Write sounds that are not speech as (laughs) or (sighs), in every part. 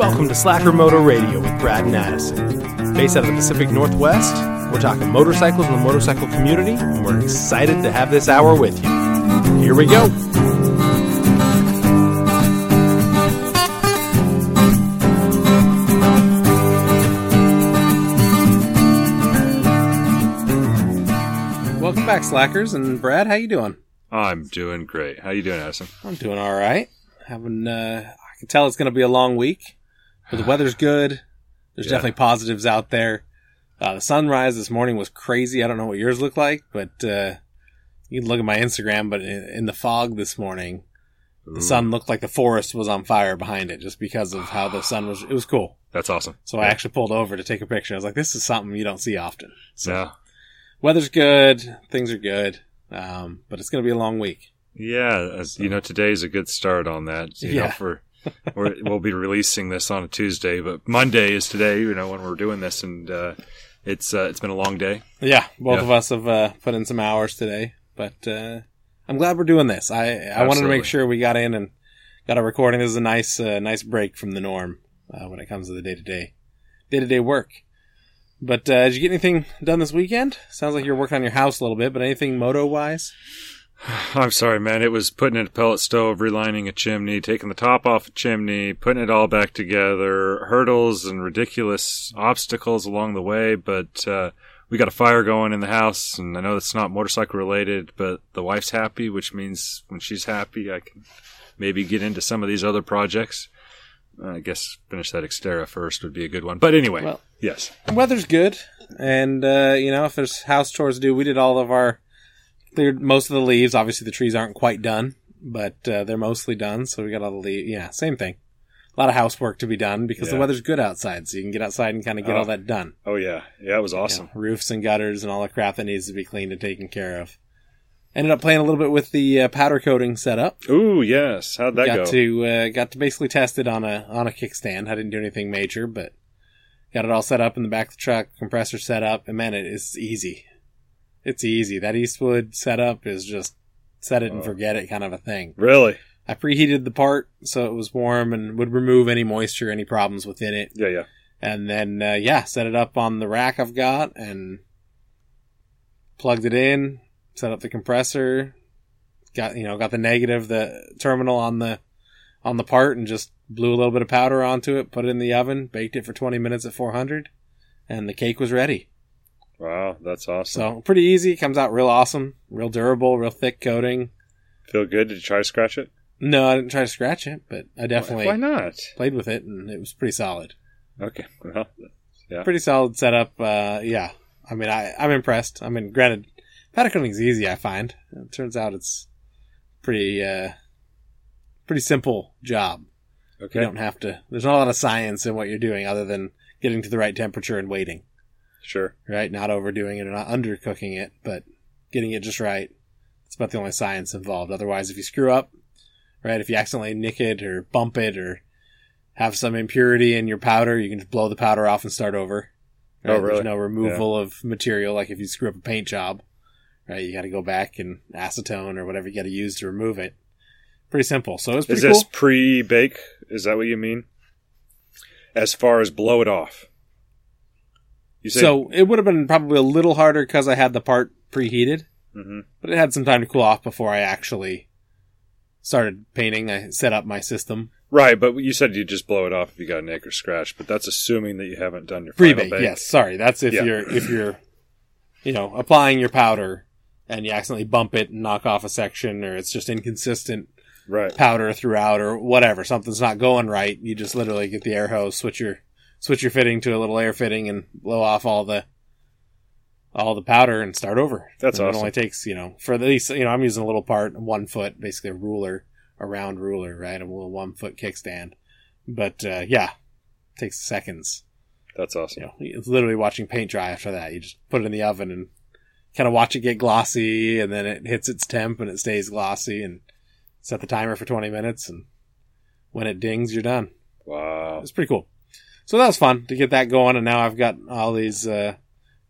Welcome to Slacker Motor Radio with Brad and Addison. Based out of the Pacific Northwest, we're talking motorcycles and the motorcycle community, and we're excited to have this hour with you. Here we go. Welcome back, Slackers, and Brad, how you doing? I'm doing great. How you doing, Addison? I'm doing all right. Having, uh, I can tell it's going to be a long week, but the weather's good. There's Yeah. definitely positives out there. Uh, the sunrise this morning was crazy. I don't know what yours look like, but uh, you can look at my Instagram. But in, in the fog this morning, the sun looked like the forest was on fire behind it, just because of how the sun was. It was cool. That's awesome. So I actually pulled over to take a picture. I was like, "This is something you don't see often." So Yeah. weather's good, things are good, um, but it's going to be a long week. Yeah, as you know, today's a good start on that. You Yeah. know, for (laughs) we're, we'll be releasing this on a Tuesday, but Monday is today. You know, when we're doing this, and uh, it's uh, it's been a long day. Yeah, both Yeah. of us have uh, put in some hours today, but uh, I'm glad we're doing this. I I wanted to make sure we got in and got a recording. This is a nice uh, nice break from the norm uh, when it comes to the day to day day to day work. But uh, did you get anything done this weekend? Sounds like you're working on your house a little bit, but anything moto wise? (sighs) I'm sorry, man. It was putting in a pellet stove, relining a chimney, taking the top off a chimney, putting it all back together, hurdles and ridiculous obstacles along the way. But uh, we got a fire going in the house, and I know it's not motorcycle related, but the wife's happy, which means when she's happy, I can maybe get into some of these other projects. I guess finish that Xterra first would be a good one. But anyway, Well- yes. Weather's good, and uh, you know if there's house chores to do, we did all of our cleared most of the leaves. Obviously, the trees aren't quite done, but uh, they're mostly done. So we got all the leaves. Yeah, same thing. A lot of housework to be done because the weather's good outside, so you can get outside and kind of get Oh. all that done. Oh, yeah. Yeah, it was awesome. know, roofs and gutters and all the crap that needs to be cleaned and taken care of. Ended up playing a little bit with the uh, powder coating setup. Ooh, yes. How'd that got go? to uh, got to basically test it on a on a kickstand. I didn't do anything major, but got it all set up in the back of the truck, compressor set up, and man, it is easy. It's easy. That Eastwood setup is just set it and Oh. forget it kind of a thing. really? I preheated the part so it was warm and would remove any moisture, any problems within it, Yeah, yeah. and then uh, yeah, set it up on the rack I've got and plugged it in, set up the compressor, got you know got the negative the terminal on the on the part and just blew a little bit of powder onto it, put it in the oven, baked it for 20 minutes at 400, and the cake was ready. Wow, that's awesome. So pretty easy, comes out real awesome, real durable, real thick coating. Feel good? Did you try to scratch it? No, I didn't try to scratch it, but I definitely Why not? played with it and it was pretty solid. Okay. Well, Yeah. Pretty solid setup. Uh, yeah. I mean, I, I'm impressed. I mean, granted, powder coating's easy, I find. It turns out it's pretty, uh, pretty simple job. okay. You don't have to, there's not a lot of science in what you're doing other than getting to the right temperature and waiting, Sure. right? Not overdoing it or not undercooking it, but getting it just right. It's about the only science involved. Otherwise, if you screw up, right, if you accidentally nick it or bump it or have some impurity in your powder, you can just blow the powder off and start over. Oh, really? There's no removal of material like if you screw up a paint job, right? You got to go back and acetone or whatever you got to use to remove it. Pretty simple. So it's Is pretty this cool. pre-bake? Is that what you mean? As far as blow it off. Say So it would have been probably a little harder because I had the part preheated, Mhm. but it had some time to cool off before I actually started painting. I set up my system. right, but you said you just blow it off if you got a nick or scratch, but that's assuming that you haven't done your final Pre-bake, bake. yes. Sorry, that's if Yeah. you're if you're, you know, applying your powder and you accidentally bump it and knock off a section, or it's just inconsistent Right. powder throughout, or whatever. Something's not going right. You just literally get the air hose, switch your switch your fitting to a little air fitting, and blow off all the all the powder and start over. That's And It only takes you know for least you know I'm using a little part, one foot, basically a ruler, a round ruler, right, a little one foot kickstand. But uh, yeah, takes seconds. That's awesome. You know, it's literally watching paint dry after that. You just put it in the oven and kind of watch it get glossy, and then it hits its temp and it stays glossy, and set the timer for 20 minutes, and when it dings, you're done. Wow. It's pretty cool. So that was fun to get that going, and now I've got all these uh,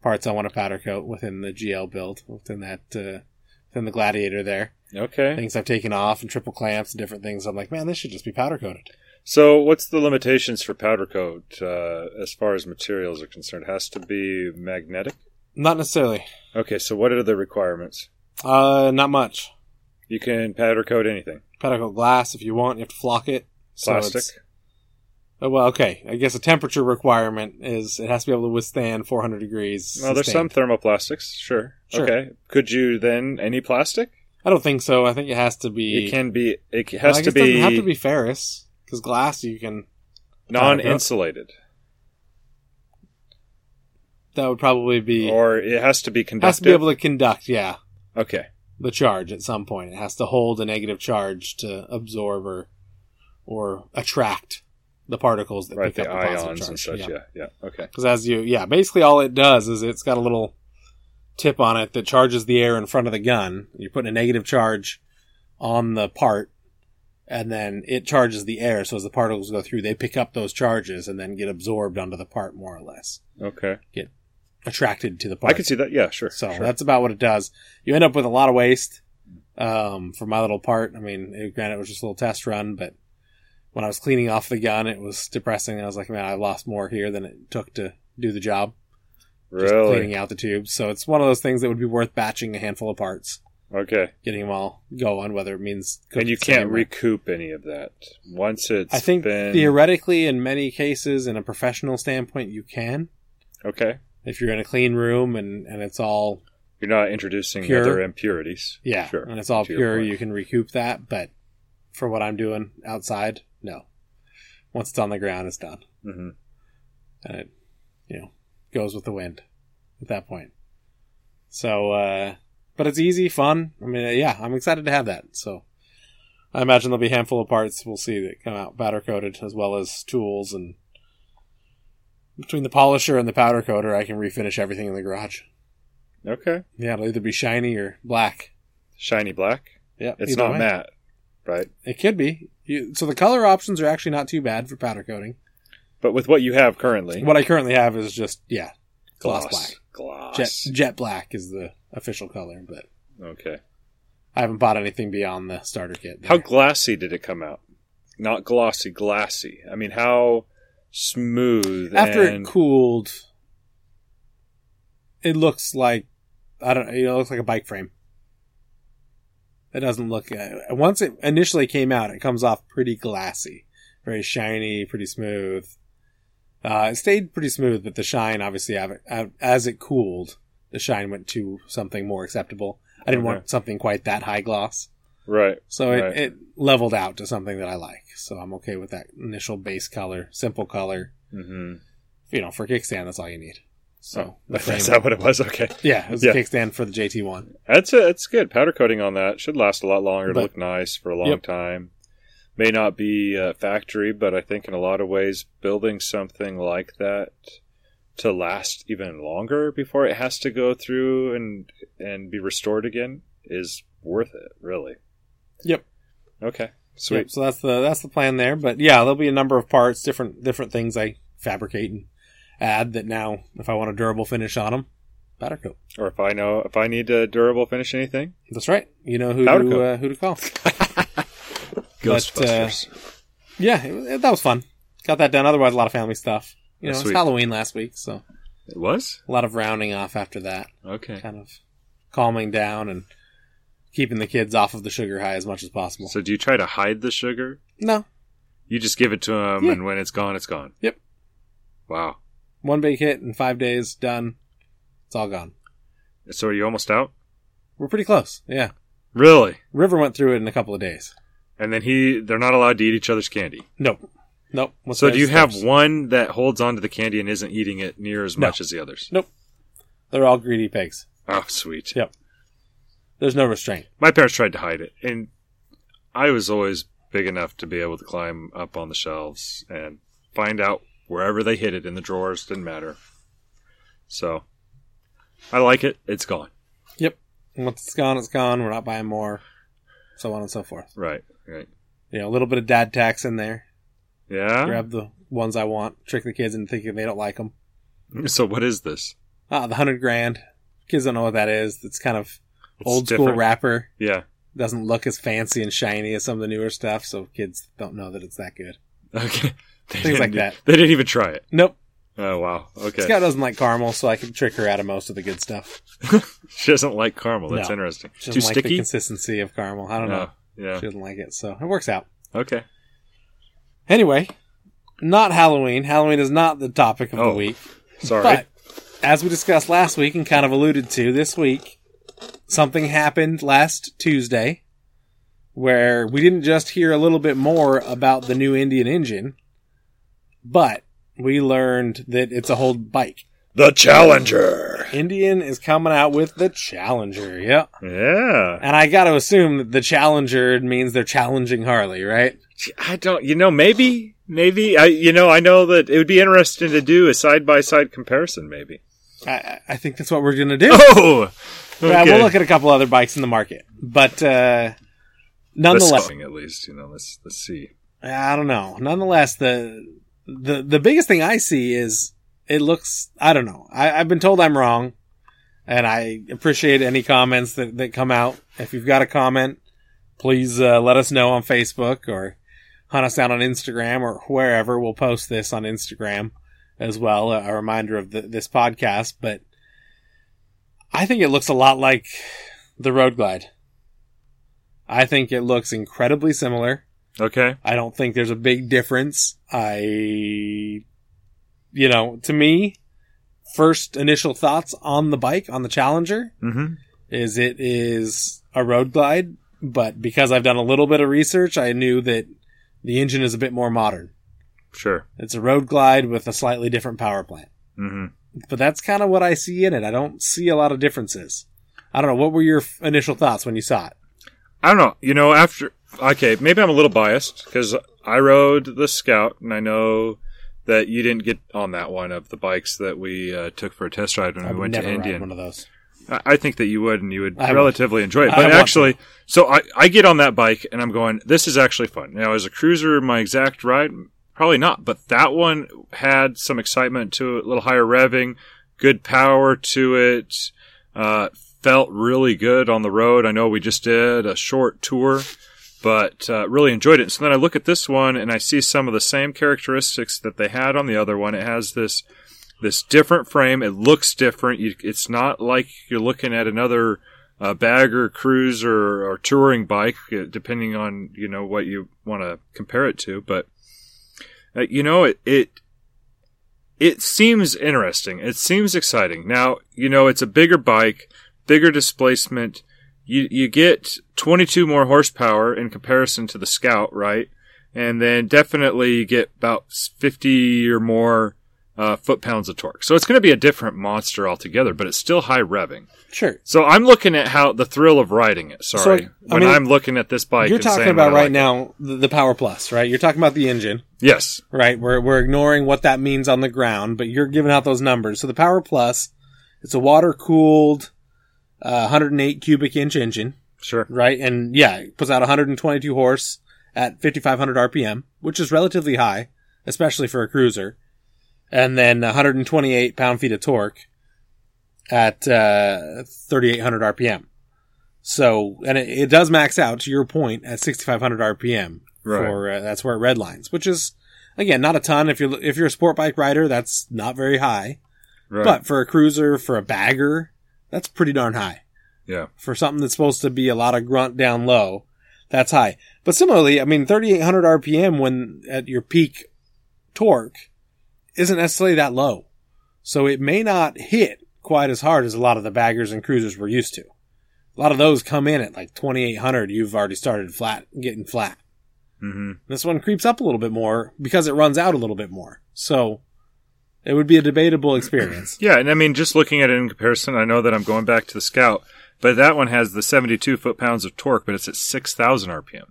parts I want to powder coat within the GL build, within that uh, within the Gladiator there. Okay. Things I've taken off and triple clamps and different things. I'm like, man, this should just be powder coated. So, what's the limitations for powder coat uh, as far as materials are concerned? Has to be magnetic. Not necessarily. Okay, so what are the requirements? Uh, not much. You can powder coat anything. Powder coat glass if you want. You have to flock it. Plastic. oh, Oh, well, okay. I guess a temperature requirement is it has to be able to withstand 400 degrees. well, there's some thermoplastics. Sure. Sure. Okay. Could you then any plastic? I don't think so. I think it has to be. It can be. It well, has I to guess it doesn't be, have to be ferrous because glass you can. non-insulated, That would probably be or it has to be conductive. has to be able to conduct. Yeah, okay. the charge at some point. It has to hold a negative charge to absorb or or attract the particles that Right. pick The up the ions and such. Yeah. Yeah. Okay. Because as you, yeah, basically all it does is it's got a little tip on it that charges the air in front of the gun. You're putting a negative charge on the part, and then it charges the air. So as the particles go through, they pick up those charges and then get absorbed onto the part more or less, Okay. Get attracted to the part. I can see that. Yeah. Sure. So sure. that's about what it does. You end up with a lot of waste um, for my little part. I mean, it, granted, it was just a little test run, but when I was cleaning off the gun, it was depressing. I was like, man, I lost more here than it took to do the job. Just really. cleaning out the tubes. So it's one of those things that would be worth batching a handful of parts, Okay. getting them all going, whether it means. And you can't recoup any of that once it's. I think been... theoretically, in many cases, in a professional standpoint, you can. Okay. If you're in a clean room and, and it's all You're not introducing Pure. other impurities. Yeah, Sure. and it's all pure. You can recoup that, but for what I'm doing outside, no. Once it's on the ground, it's done, hmm and it, you know, goes with the wind at that point. So, uh, but it's easy, fun. I mean, yeah, I'm excited to have that. So, I imagine there'll be a handful of parts we'll see that come out powder coated, as well as tools and between the polisher and the powder coater, I can refinish everything in the garage. Okay. Yeah, it'll either be shiny or black. Shiny black. Yeah, It's not way. matte, right? It could be. You, so the color options are actually not too bad for powder coating. But with what you have currently, What I currently have is just yeah, gloss, gloss. black. Gloss. Jet jet black is the official color, but Okay. I haven't bought anything beyond the starter kit. How there. glassy did it come out? Not glossy, glassy. I mean, how smooth After and it cooled, it looks like I don't. It looks like a bike frame. It doesn't look. Uh, once it initially came out, it comes off pretty glassy, very shiny, pretty smooth. Uh, it stayed pretty smooth, but the shine, obviously, as it cooled, the shine went to something more acceptable. I didn't Okay. want something quite that high gloss, right. so it, Right. it leveled out to something that I like. So I'm okay with that initial base color, simple color. Mm-hmm. You know, for kickstand, that's all you need. So Oh, the frame, is that what it was? Okay. yeah, it was Yeah. a kickstand for the JT1. That's a, that's good. Powder coating on that should last a lot longer. But- look nice for a long Yep. time. May not be uh, factory, but I think in a lot of ways, building something like that to last even longer before it has to go through and and be restored again is worth it. Really. Yep. Okay. Sweet. Yep, so that's the that's the plan there. But yeah, there'll be a number of parts, different different things I fabricate and add that now, if I want a durable finish on them, powder coat. Or if I know if I need a durable finish anything, That's right. You know who to uh, who to call. (laughs) Ghostbusters. Yeah, it, it- that was fun. Got that done. Otherwise, a lot of family stuff. You know, That's it's sweet. Halloween last week, so it was a lot of rounding off after that. okay. Kind of calming down and keeping the kids off of the sugar high as much as possible. So do you try to hide the sugar? no, You just give it to them, Yeah. and when it's gone, it's gone. Yep. Wow. One big hit in five days, done. It's all gone. So are you almost out? We're pretty close. Yeah. Really? River went through it in a couple of days. And then he—they're not allowed to eat each other's candy. Nope. Nope. What's so do you have one that holds onto the candy and isn't eating it near as No. much as the others? Nope. They're all greedy pigs. Oh, sweet. Yep. There's no restraint. My parents tried to hide it, and I was always big enough to be able to climb up on the shelves and find out wherever they hid it in the drawers. Didn't matter. So I like it. It's gone. Yep. Once it's gone, it's gone. We're not buying more. So on and so forth. Right. Right. You know, a little bit of dad tax in there. Yeah. Grab the ones I want. Trick the kids into thinking they don't like them. (laughs) So what is this? Ah, the hundred grand. Kids don't know what that is. It's kind of It's old school different. wrapper. Yeah. Doesn't look as fancy and shiny as some of the newer stuff, so kids don't know that it's that good. (laughs) Okay. They Things like that. They didn't even try it. Nope. Oh wow. Okay. Scout doesn't like caramel, so I can trick her out of most of the good stuff. (laughs) She doesn't like caramel. That's No. interesting. She Too doesn't like the sticky. consistency of caramel. I don't know. Yeah. She doesn't like it, so it works out. Okay. Anyway, not Halloween. Halloween is not the topic of the Oh, week. Sorry. But as we discussed last week and kind of alluded to this week, something happened last Tuesday where we didn't just hear a little bit more about the new Indian engine, but we learned that it's a whole bike. the Challenger. Indian is coming out with the Challenger, yeah. Yeah. And I got to assume that the Challenger means they're challenging Harley, right? I don't. You know, maybe. Maybe. I. You know. I know that it would be interesting to do a side by side comparison. Maybe. I, I think that's what we're going to do. Oh. Yeah, we'll look at a couple other bikes in the market, but uh, nonetheless, at least you know. Let's let's see. I don't know. Nonetheless, the the the biggest thing I see is it looks. I don't know. I, I've been told I'm wrong, and I appreciate any comments that that come out. If you've got a comment, please uh, let us know on Facebook or hunt us down on Instagram or wherever. We'll post this on Instagram as well. A reminder of the, this podcast, but I think it looks a lot like the Road Glide. I think it looks incredibly similar. Okay. I don't think there's a big difference. I, you know, to me, first initial thoughts on the bike, on the Challenger, Mm-hmm. is it is a road glide, but because I've done a little bit of research, I knew that the engine is a bit more modern. Sure. It's a road glide with a slightly different power plant. Mm-hmm. But that's kind of what I see in it. I don't see a lot of differences. I don't know. What were your f- initial thoughts when you saw it? I don't know. You know, after okay, maybe I'm a little biased because I rode the Scout, and I know that you didn't get on that one of the bikes that we uh, took for a test ride when I've we went to Indian. one of those. I I think that you would, and you would I would. relatively enjoy it. But want actually, so I, I get on that bike and I'm going, this is actually fun. Now, as a cruiser, my exact ride, probably not, but that one had some excitement to it, a little higher revving, good power to it, uh, felt really good on the road. I know we just did a short tour, but uh, really enjoyed it. So then I look at this one and I see some of the same characteristics that they had on the other one. It has this this different frame. It looks different. You, it's not like you're looking at another uh, bagger, cruiser, or touring bike, uh, depending on you know what you want to compare it to. But uh, you know it, it it seems interesting. It seems exciting. Now you know it's a bigger bike, bigger displacement. You you get 22 more horsepower in comparison to the Scout, right? And then definitely you get about 50 or more uh, foot pounds of torque. So it's going to be a different monster altogether, but it's still high revving. Sure. So I'm looking at how the thrill of riding it. Sorry, So, when mean, I'm looking at this bike, You're talking about right like. now the, the Power Plus, right? You're talking about the engine, Yes, right? We're we're ignoring what that means on the ground, but you're giving out those numbers. So the Power Plus, it's a water cooled, uh, 108 cubic inch engine, sure. right? And yeah, it puts out 122 horse at 5,500 RPM, which is relatively high, especially for a cruiser. And then 128 pound feet of torque at uh, 3,800 RPM. So, and it, it does max out to your point at 6,500 RPM Right. for uh, that's where it redlines, which is again not a ton. If you're if you're a sport bike rider, that's not very high. Right. But for a cruiser, for a bagger, that's pretty darn high yeah. for something that's supposed to be a lot of grunt down low, that's high. But similarly, I mean, 3,800 RPM when at your peak torque isn't necessarily that low. So it may not hit quite as hard as a lot of the baggers and cruisers we're used to. A lot of those come in at like 2,800. You've already started flat, getting flat. hmm This one creeps up a little bit more because it runs out a little bit more. So it would be a debatable experience. Yeah, and I mean, just looking at it in comparison, I know that I'm going back to the Scout, but that one has the 72 foot pounds of torque, but it's at 6,000 RPM.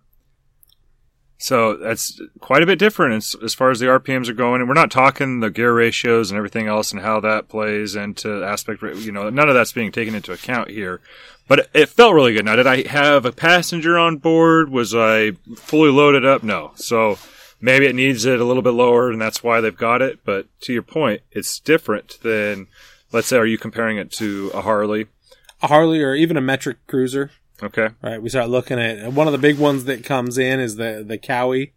So that's quite a bit different as, far as the RPMs are going. And we're not talking the gear ratios and everything else and how that plays into aspect, you know, none of that's being taken into account here. But it felt really good. Now, did I have a passenger on board? Was I fully loaded up? No. So maybe it needs it a little bit lower and that's why they've got it. But to your point, it's different than, let's say, are you comparing it to a Harley? A Harley or even a metric cruiser, Okay. right? We start looking at one of the big ones that comes in is the the Kawi,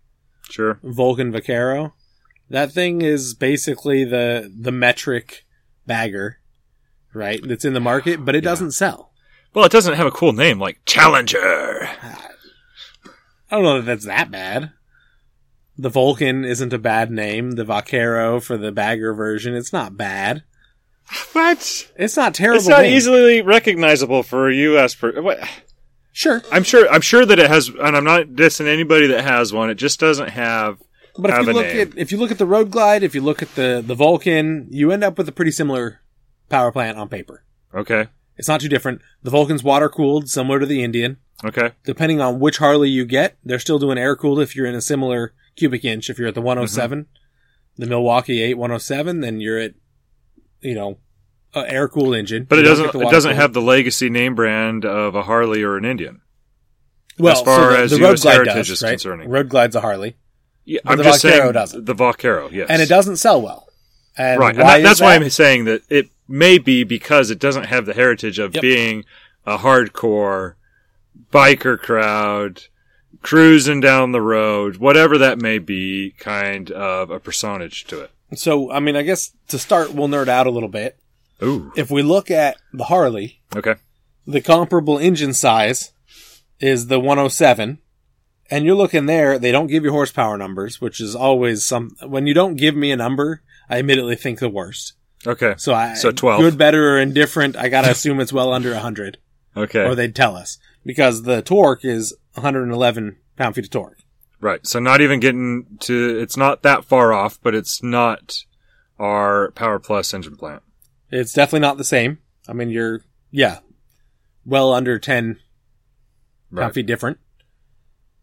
Sure. Vulcan Vaquero. That thing is basically the the metric bagger, right? That's in the market, but it doesn't sell. Well, it doesn't have a cool name like Challenger. I don't know that that's that bad. The Vulcan isn't a bad name. The Vaquero for the bagger version, it's not bad. What? It's not terrible. It's not name. easily recognizable for a U.S. Per- what? Sure, I'm sure. I'm sure that it has, and I'm not dissing anybody that has one. It just doesn't have. but if Have you look name. at if you look at the Road Glide, if you look at the the Vulcan, you end up with a pretty similar power plant on paper. Okay. It's not too different. The Vulcan's water cooled, similar to the Indian. Okay. depending on which Harley you get, they're still doing air cooled if you're in a similar cubic inch. If you're at the 107, mm-hmm. the Milwaukee 8 107, then you're at, you know, a air cooled engine. But it You don't doesn't. It doesn't cooled. have the legacy name brand of a Harley or an Indian. well, as far so the, as the US Road Glide heritage does, is right? concerning. Road Glide's a Harley, Yeah, I'm the just Vaquero saying doesn't. the Vaquero. Yes. and it doesn't sell well. And Right. And why that, is that's why? I'm saying that it may be because it doesn't have the heritage of Yep. being a hardcore biker crowd cruising down the road, whatever that may be, kind of a personage to it. So, I mean, I guess to start, we'll nerd out a little bit. Ooh. If we look at the Harley, Okay. the comparable engine size is the 107 and you're looking there they don't give you horsepower numbers which is always some when you don't give me a number i immediately think the worst Okay. so i So 12. good better or indifferent i gotta assume it's well under 100 Okay. or they'd tell us because the torque is 111 pound feet of torque Right. So not even getting to, it's not that far off, but it's not our Power Plus engine plant. it's definitely not the same i mean you're yeah well under 10 pound Right. feet different.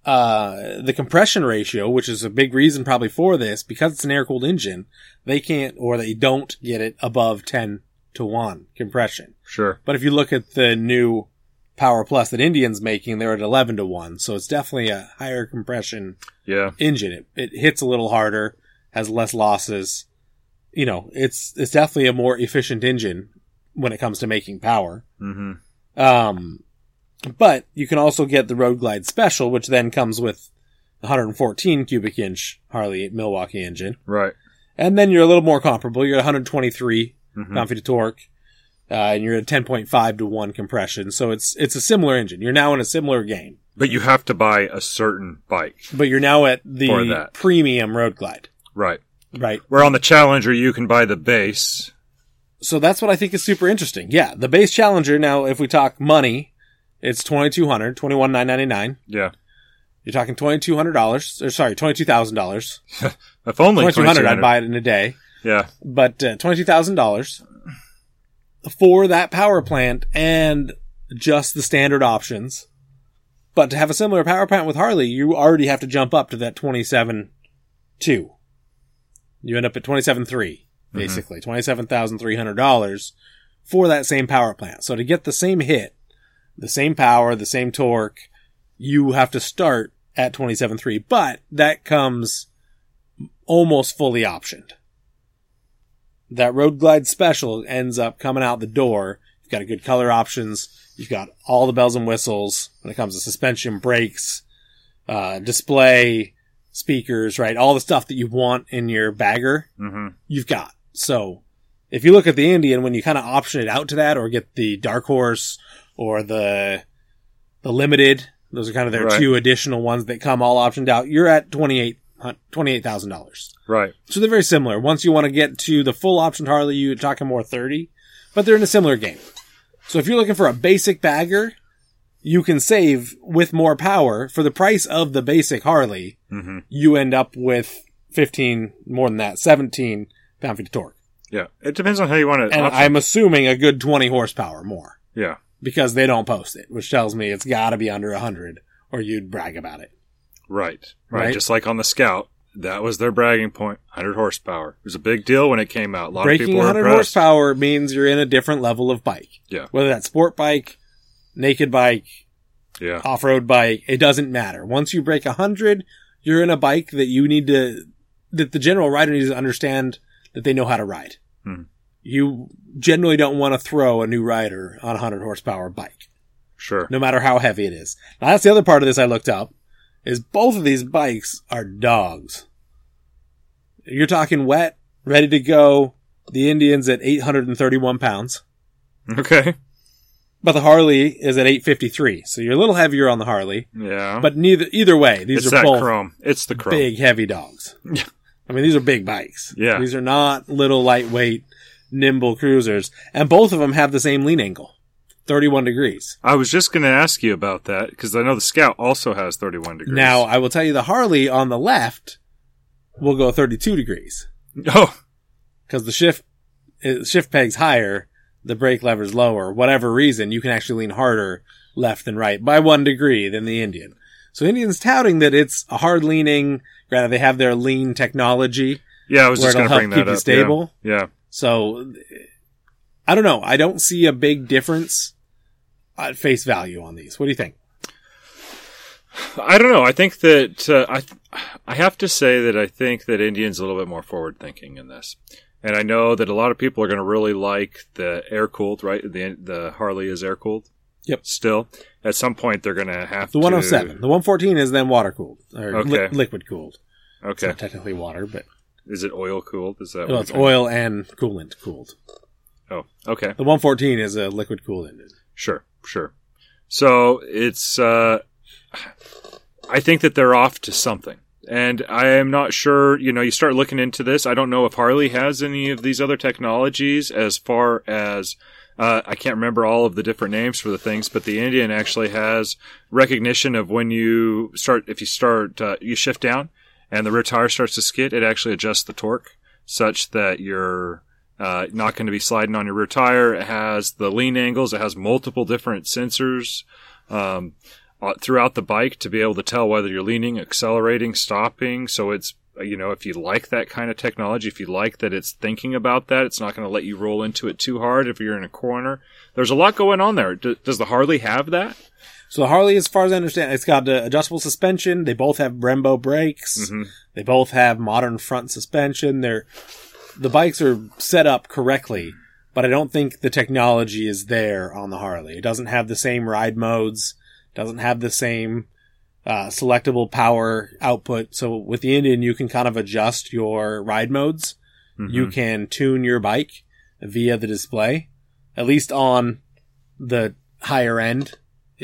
Uh, the compression ratio, which is a big reason probably for this, because it's an air cooled engine, they can't or they don't get it above 10 to 1 compression. Sure. But if you look at the new Power Plus that Indian's making, they're at 11 to 1. So it's definitely a higher compression Yeah. engine. It, it hits a little harder, has less losses. You know, it's, it's definitely a more efficient engine when it comes to making power. hmm Um, but you can also get the Road Glide Special, which then comes with 114 cubic inch Harley Milwaukee engine. Right. And then you're a little more comparable. You're at 123 Mhm. pound feet of torque. Uh, and you're at 10.5 to 1 compression. So it's, it's a similar engine. You're now in a similar game, But you have to buy a certain bike. but you're now at the premium Road Glide, Right. right? Where on the Challenger, you can buy the base. So that's what I think is super interesting. Yeah. The base Challenger. Now, if we talk money, it's 2200 21999 Yeah. You're talking $2,200, or sorry, $22,000. (laughs) If only 2200 I'd buy it in a day. Yeah. But uh, $22,000 for that power plant and just the standard options. But to have a similar power plant with Harley, you already have to jump up to that 27 2. You end up at 27.3, mm-hmm. basically, $27,300 for that same power plant. So to get the same hit, the same power, the same torque, you have to start at 27.3, but that comes almost fully optioned. That Road Glide Special ends up coming out the door. You've got a good color options. You've got all the bells and whistles when it comes to suspension, brakes, uh, display, speakers, right? All the stuff that you want in your bagger hmm you've got. So if you look at the Indian, when you kind of option it out to that or get the Dark Horse or the, the Limited, those are kind of their Right. two additional ones that come all optioned out. You're at $28, $28,000. Right. So they're very similar. Once you want to get to the full option Harley, you're talking more 30, but they're in a similar game. So if you're looking for a basic bagger, you can save with more power for the price of the basic Harley. hmm You end up with 15, more than that, 17 pound feet of torque. Yeah. It depends on how you want to. And I'm assuming a good 20 horsepower more yeah. because they don't post it, which tells me it's got to be under 100 or you'd brag about it. Right. right. Right. Just like on the Scout, that was their bragging point 100 horsepower. It was a big deal when it came out. A lot of Breaking people were 100 impressed. horsepower means you're in a different level of bike. Yeah. Whether that's sport bike, naked bike, Yeah. off-road bike, it doesn't matter. Once you break 100, you're in a bike that you need to, that the general rider needs to understand that they know how to ride. Hmm. You generally don't want to throw a new rider on a 100 horsepower bike, Sure. no matter how heavy it is. Now that's the other part of this I looked up. Is both of these bikes are dogs. You're talking wet, ready to go. The Indian's at 831 pounds, Okay. but the Harley is at 853. So you're a little heavier on the Harley, Yeah. but neither either way, these it's are both chrome. It's the chrome. big, heavy dogs. Yeah. I mean, these are big bikes. Yeah. These are not little, lightweight, nimble cruisers. And both of them have the same lean angle 31 degrees. I was just going to ask you about that because I know the Scout also has 31 degrees. Now, I will tell you the Harley on the left will go 32 degrees oh, because the shift, uh, shift peg's higher, the brake lever's lower. Whatever reason, you can actually lean harder left than right by one degree than the Indian. So Indian's touting that it's a hard leaning, granted they have their lean technology. yeah, I was just going to bring help keep that you up. stable? Yeah. yeah. So I don't know. I don't see a big difference at face value on these. What do you think? I don't know. I think that uh, I I have to say that I think that Indian's a little bit more forward thinking in this, and I know that a lot of people are going to really like the air cooled. Right, the the Harley is air cooled. Yep. Still, at some point they're going to have The to- 107. The 114 is then water cooled or Okay. li- liquid cooled. It's Okay, not technically water, but is it oil cooled? Is that well, it's oil and coolant cooled. Oh, okay. The 114 is a liquid cooled engine. Sure, sure. So it's, uh, I think that they're off to something. And I am not sure, you know, you start looking into this. I don't know if Harley has any of these other technologies as far as, uh, I can't remember all of the different names for the things, but the Indian actually has recognition of when you start, if you start, uh, you shift down and the rear tire starts to skid, it actually adjusts the torque such that you're, uh, not going to be sliding on your rear tire. It has the lean angles. It has multiple different sensors um, uh, throughout the bike to be able to tell whether you're leaning, accelerating, stopping. So it's you know if you like that kind of technology, if you like that it's thinking about that, it's not going to let you roll into it too hard if you're in a corner. There's a lot going on there. D- does the Harley have that? So the Harley, as far as I understand, it's got uh, adjustable suspension. They both have Brembo brakes. Mhm. They both have modern front suspension. They're the bikes are set up correctly, but I don't think the technology is there on the Harley. It doesn't have the same ride modes. Doesn't have the same uh, selectable power output. So with the Indian, you can kind of adjust your ride modes. You Mhm. can tune your bike via the display, at least on the higher end.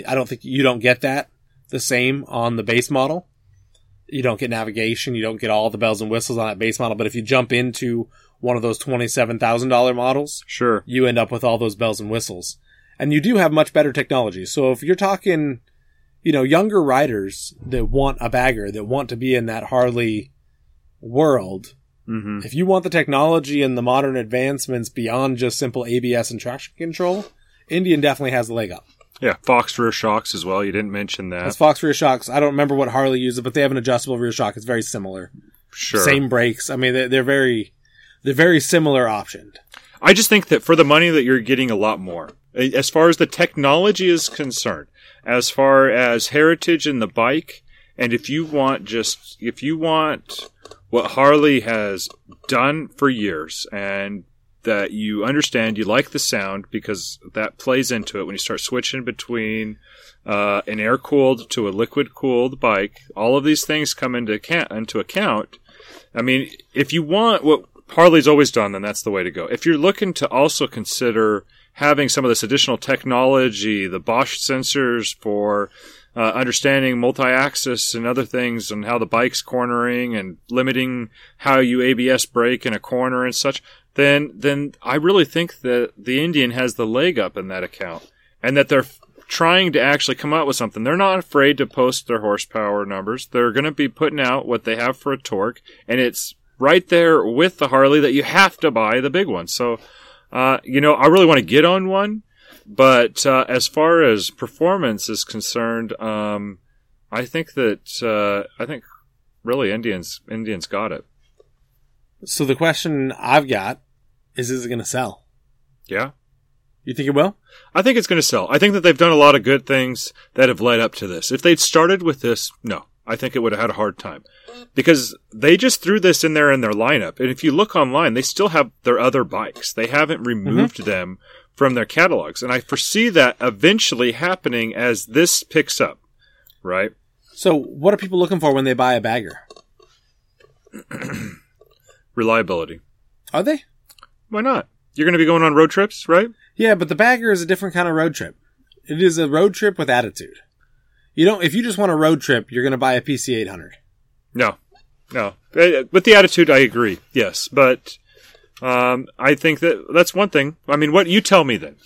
I don't think you don't get that the same on the base model. You don't get navigation. You don't get all the bells and whistles on that base model. But if you jump into one of those $27,000 models, sure. you end up with all those bells and whistles. And you do have much better technology. So if you're talking, you know, younger riders that want a bagger, that want to be in that Harley world, hmm if you want the technology and the modern advancements beyond just simple ABS and traction control, Indian definitely has the leg up. Yeah, Fox rear shocks as well. You didn't mention that. As Fox rear shocks, I don't remember what Harley uses, but they have an adjustable rear shock. It's very similar. Sure. Same brakes. I mean, they're, they're very, they're very similar optioned. I just think that for the money that you're getting a lot more. As far as the technology is concerned, as far as heritage in the bike, and if you want just, if you want what Harley has done for years and that you understand, you like the sound because that plays into it when you start switching between uh, an air cooled to a liquid cooled bike. All of these things come into account, into account. I mean, if you want what Harley's always done, then that's the way to go. If you're looking to also consider having some of this additional technology, the Bosch sensors for uh, understanding multi-axis and other things and how the bike's cornering and limiting how you ABS brake in a corner and such, then then I really think that the Indian has the leg up in that account and that they're trying to actually come out with something. They're not afraid to post their horsepower numbers. They're going to be putting out what they have for a torque and it's right there with the Harley that you have to buy the big one. So, uh, you know, I really want to get on one, but uh, as far as performance is concerned, um, I think that uh, I think really Indians Indians got it. So the question I've got is, is it going to sell? Yeah. You think it will? I think it's going to sell. I think that they've done a lot of good things that have led up to this. If they'd started with this, no, I think it would have had a hard time because they just threw this in there in their lineup. And if you look online, they still have their other bikes. They haven't mm-hmm. removed them from their catalogs. And I foresee that eventually happening as this picks up, right? So, what are people looking for when they buy a bagger? (clears throat) Reliability. Are they? Why not? You're going to be going on road trips, right? Yeah, but the bagger is a different kind of road trip. It is a road trip with attitude. You don't. If you just want a road trip, you're going to buy a PC 800. No, no. Uh, With the attitude, I agree. Yes, but um, I think that that's one thing. I mean, what you tell me then?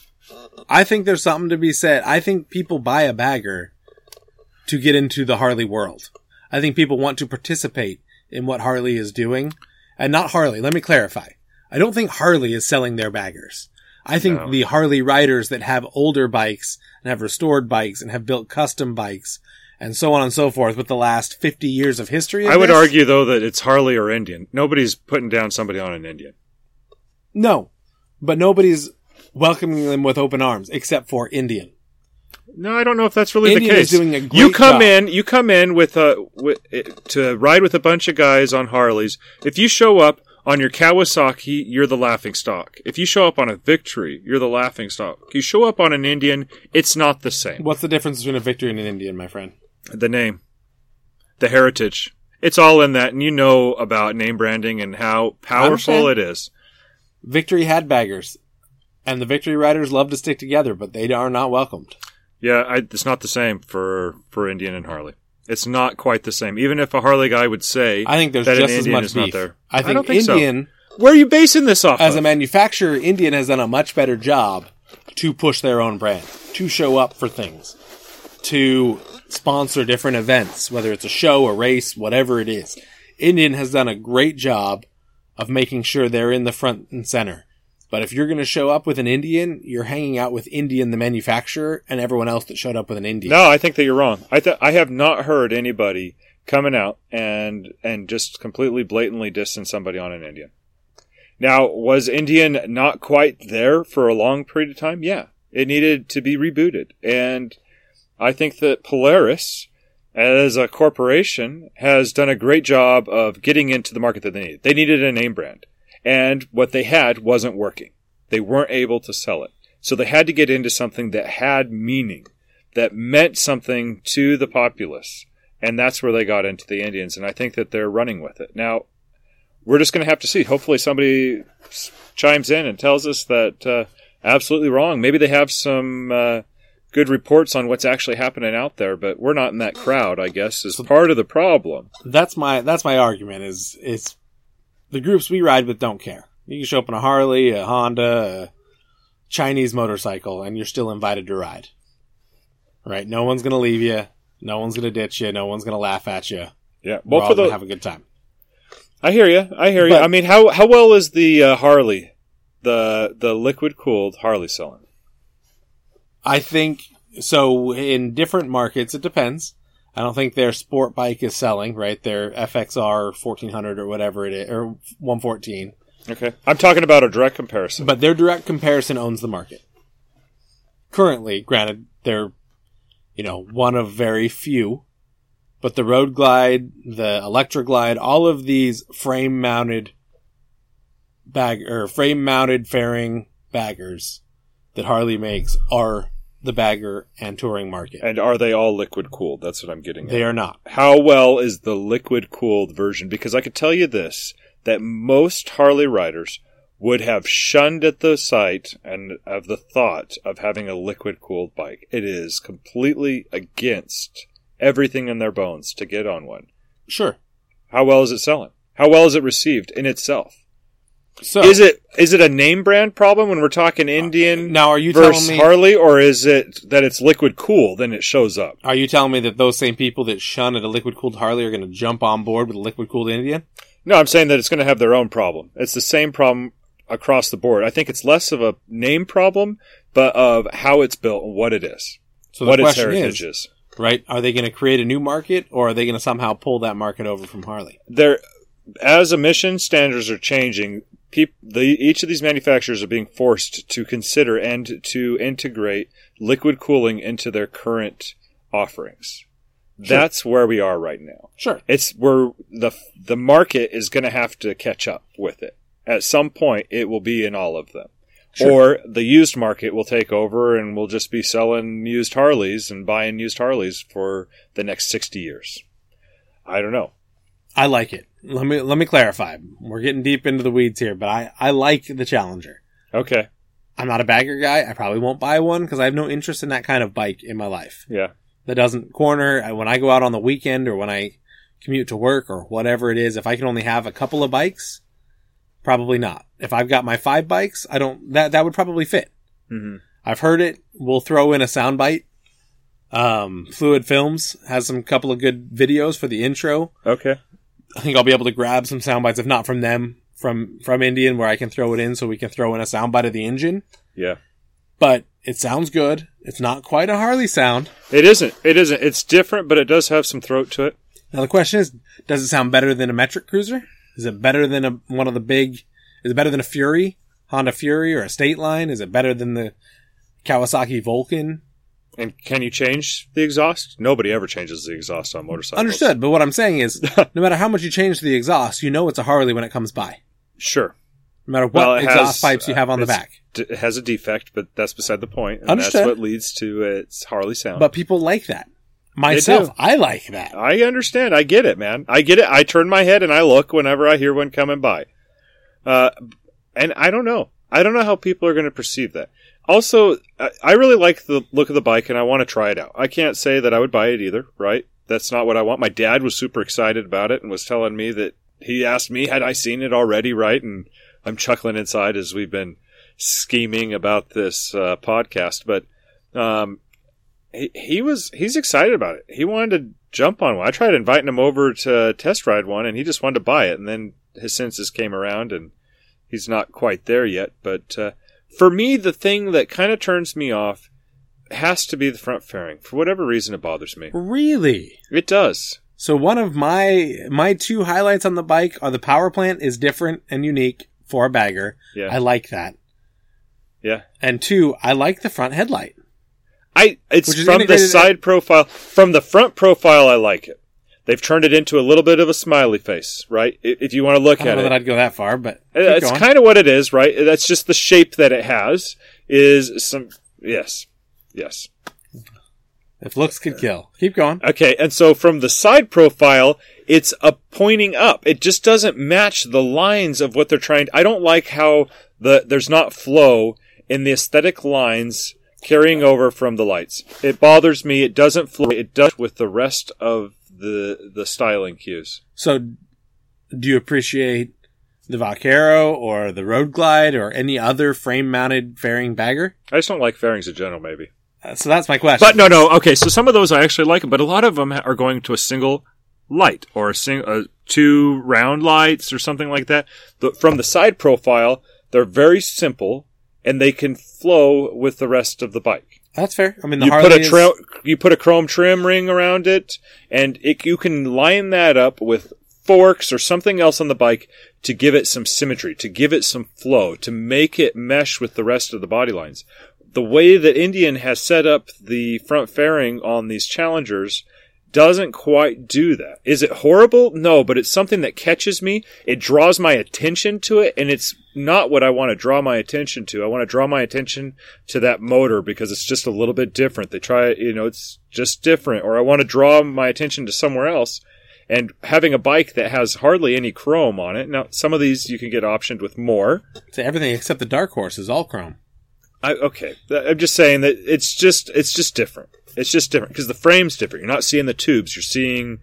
I think there's something to be said. I think people buy a bagger to get into the Harley world. I think people want to participate in what Harley is doing, and not Harley. Let me clarify. I don't think Harley is selling their baggers. I think No. the Harley riders that have older bikes and have restored bikes and have built custom bikes and so on and so forth with the last 50 years of history. of I would this- argue though that it's Harley or Indian. Nobody's putting down somebody on an Indian. No, but nobody's welcoming them with open arms except for Indian. No, I don't know if that's really Indian the is case. doing a great you come job. in, you come in with a with, to ride with a bunch of guys on Harleys. If you show up on your Kawasaki, you're the laughing stock. If you show up on a Victory, you're the laughing stock. You show up on an Indian, it's not the same. What's the difference between a victory and an Indian, my friend? The name, the heritage, it's all in that, and you know about name branding and how powerful it is. Victory had baggers, and the Victory riders love to stick together, but they are not welcomed. Yeah, I, it's not the same for for Indian and Harley. It's not quite the same. Even if a Harley guy would say, I think there's that an just as much is not beef. there. I think, don't think so. Indian, Where are you basing this off as of? a manufacturer, Indian has done a much better job to push their own brand, to show up for things, to sponsor different events, whether it's a show, a race, whatever it is. Indian has done a great job of making sure they're in the front and center. But if you're going to show up with an Indian, you're hanging out with Indian, the manufacturer, and everyone else that showed up with an Indian. no, I think that you're wrong. I th- I have not heard anybody coming out and and just completely blatantly dissing somebody on an Indian. Now, was Indian not quite there for a long period of time? Yeah, it needed to be rebooted, and I think that Polaris, as a corporation, has done a great job of getting into the market that they needed. They needed a name brand, and what they had wasn't working. They weren't able to sell it, so they had to get into something that had meaning, that meant something to the populace, and that's where they got into the Indians. And I think that they're running with it now. We're just going to have to see. Hopefully, somebody chimes in and tells us that uh, absolutely wrong. Maybe they have some uh, good reports on what's actually happening out there, but we're not in that crowd. I guess is part of the problem. that's my that's my argument is is the groups we ride with don't care. You can show up on a Harley, a Honda, a Chinese motorcycle, and you're still invited to ride. Right? No one's gonna leave you. No one's gonna ditch you. No one's gonna laugh at you. Yeah. We're all gonna the have a good time. I hear you. I hear you. But- I mean, how how well is the uh, Harley, the the liquid cooled Harley selling? I think so. In different markets, it depends. I don't think their sport bike is selling. Right? Their FXR 1400 or whatever it is, or 114. Okay, I'm talking about a direct comparison. But their direct comparison owns the market. Currently, granted, they're, you know, one of very few, but the Road Glide, the Electra Glide, all of these frame mounted bag, or frame mounted fairing baggers that Harley makes are the bagger and touring market. And are they all liquid cooled? That's what I'm getting at. They are not. How well is the liquid cooled version? Because I could tell you this that most Harley riders would have shunned at the sight and of the thought of having a liquid cooled bike. It is completely against everything in their bones to get on one. Sure. How well is it selling? How well is it received in itself? So, Is it is it a name brand problem when we're talking Indian now are you telling versus me, Harley, or is it that it's liquid cool? Then it shows up. are you telling me that those same people that shun at a liquid cooled Harley are going to jump on board with a liquid cooled Indian? No, I'm saying that it's going to have their own problem. It's the same problem across the board. I think it's less of a name problem, but of how it's built and what it is, So the what its question heritage is, is. right? Are they going to create a new market, or are they going to somehow pull that market over from Harley? There, as emission standards are changing, peop, the, each of these manufacturers are being forced to consider and to integrate liquid cooling into their current offerings. Sure. That's where we are right now. Sure. It's where the the market is going to have to catch up with it. At some point, it will be in all of them. Sure. or the used market will take over and we'll just be selling used Harleys and buying used Harleys for the next 60 years. I don't know. I like it. Let me let me clarify. We're getting deep into the weeds here, but I I like the Challenger. Okay. I'm not a bagger guy. I probably won't buy one because I have no interest in that kind of bike in my life. Yeah. That doesn't corner. I- When I go out on the weekend or when I commute to work or whatever it is, if I can only have a couple of bikes, probably not. If I've got my five bikes, I don't. That that would probably fit. hmm I've heard it. We'll throw in a soundbite. Um, Fluid Films has some couple of good videos for the intro. Okay. I think I'll be able to grab some sound bites, if not from them, from from Indian, where I can throw it in, so we can throw in a sound bite of the engine. Yeah. But it sounds good. It's not quite a Harley sound. It isn't. It isn't. It's different, but it does have some throat to it. Now the question is, does it sound better than a metric cruiser? Is it better than a one of the big? Is it better than a Fury, Honda Fury, or a Stateline? Is it better than the Kawasaki Vulcan? And can you change the exhaust? Nobody ever changes the exhaust on motorcycles. Understood. But what I'm saying is, (laughs) no matter how much you change the exhaust, you know it's a Harley when it comes by. Sure. No matter what Well, exhaust has, pipes you have on the back. D- It has a defect, but that's beside the point. And Understood. that's what leads to its Harley sound. But people like that. Myself, I like that. I understand. I get it, man. I get it. I turn my head and I look whenever I hear one coming by. Uh, and I don't know. I don't know how people are going to perceive that. Also, I, really like the look of the bike and I want to try it out. I can't say that I would buy it either, right? That's not what I want. My dad was super excited about it and was telling me that he asked me, had I seen it already, right? And I'm chuckling inside as we've been scheming about this uh, podcast. But um, he, he was he's excited about it. He wanted to jump on one. I tried inviting him over to test ride one, and he just wanted to buy it. And then his senses came around, and he's not quite there yet. But uh, for me, the thing that kind of turns me off has to be the front fairing. For whatever reason, it bothers me. Really? It does. So one of my my two highlights on the bike are the power plant is different and unique for a bagger. Yeah, I like that. yeah. And two, I like the front headlight. I it's from the side profile. From the front profile, I like it. They've turned it into a little bit of a smiley face, right? If you want to look I don't at know it, that I'd go that far, but It's kind of what it is, right? That's just the shape that it has. Is some yes, yes. if looks could kill. Keep going. Okay, and so from the side profile, it's a pointing up. It just doesn't match the lines of what they're trying. To, I don't like how the there's not flow in the aesthetic lines carrying over from the lights. It bothers me. It doesn't flow. It does with the rest of the the styling cues. So, do you appreciate the Vaquero or the Road Glide or any other frame-mounted fairing bagger? I just don't like fairings in general, maybe. Uh, so that's my question. But no, no. Okay, so some of those I actually like, but a lot of them are going to a single light or a sing, uh, two round lights or something like that. The, from the side profile, they're very simple and they can flow with the rest of the bike. That's fair. I mean, the You Harley put a is- you put a chrome trim ring around it, and it, you can line that up with forks or something else on the bike to give it some symmetry, to give it some flow, to make it mesh with the rest of the body lines. The way that Indian has set up the front fairing on these Challengers doesn't quite do that. Is it horrible? No, but it's something that catches me. It draws my attention to it, and it's not what I want to draw my attention to. I want to draw my attention to that motor because it's just a little bit different. They try, you know, it's just different. Or I want to draw my attention to somewhere else. And having a bike that has hardly any chrome on it. Now, some of these you can get optioned with more. So everything except the Dark Horse is all chrome. I, okay, I'm just saying that it's just it's just different. It's just different because the frame's different. You're not seeing the tubes. You're seeing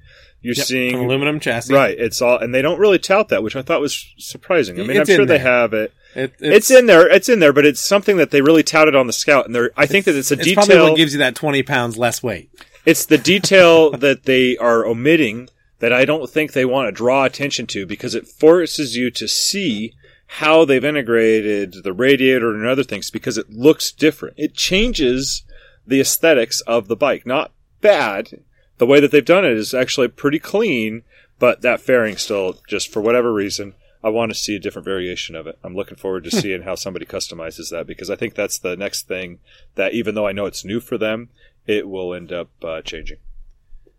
you're Yep, seeing aluminum chassis. right. It's all and they don't really tout that, which I thought was surprising. I mean, It's I'm sure in they have it. It, It's, in there. It's in there, but it's something that they really touted on the Scout, and they're. I think that it's a It's probably detail. what gives you that twenty pounds less weight. it's the detail (laughs) that they are omitting that I don't think they want to draw attention to because it forces you to see how they've integrated the radiator and other things because it looks different. It changes the aesthetics of the bike. Not bad. The way that they've done it is actually pretty clean, but that fairing still, just for whatever reason, I want to see a different variation of it. I'm looking forward to seeing how somebody customizes that because I think that's the next thing that even though I know it's new for them, it will end up uh, changing.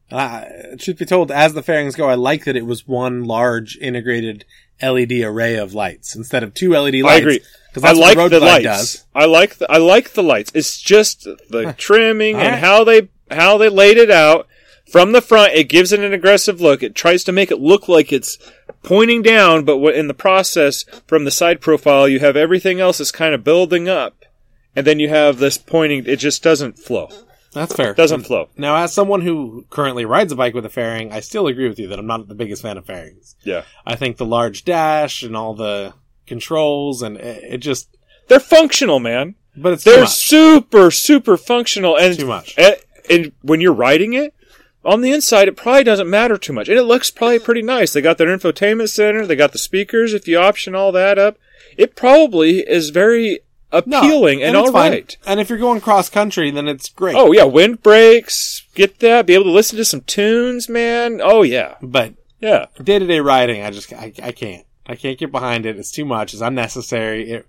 Uh, truth be told, as the fairings go, I like that it was one large integrated LED array of lights instead of two LED lights. I agree. I like the the lights. does. I like the I like the lights. It's just the trimming and how they how they laid it out from the front. It gives it an aggressive look. It tries to make it look like it's pointing down, but in the process, from the side profile, you have everything else is kind of building up, and then you have this pointing. It just doesn't flow. That's fair. Doesn't flow. Now, as someone who currently rides a bike with a fairing, I still agree with you that I'm not the biggest fan of fairings. Yeah, I think the large dash and all the controls and it, it just, they're functional, man. but it's They're super super functional and Too much. And, and when you're riding it on the inside, it probably doesn't matter too much, and it looks probably pretty nice. They got their infotainment center, they got the speakers. If you option all that up, it probably is very No, appealing and, it's all fine. right. And if you're going cross country, then it's great. Oh yeah, wind breaks, get that. Be able to listen to some tunes, man. Oh yeah, But yeah. day to day riding, I just, I, I can't. I can't get behind it. It's too much. It's unnecessary. It,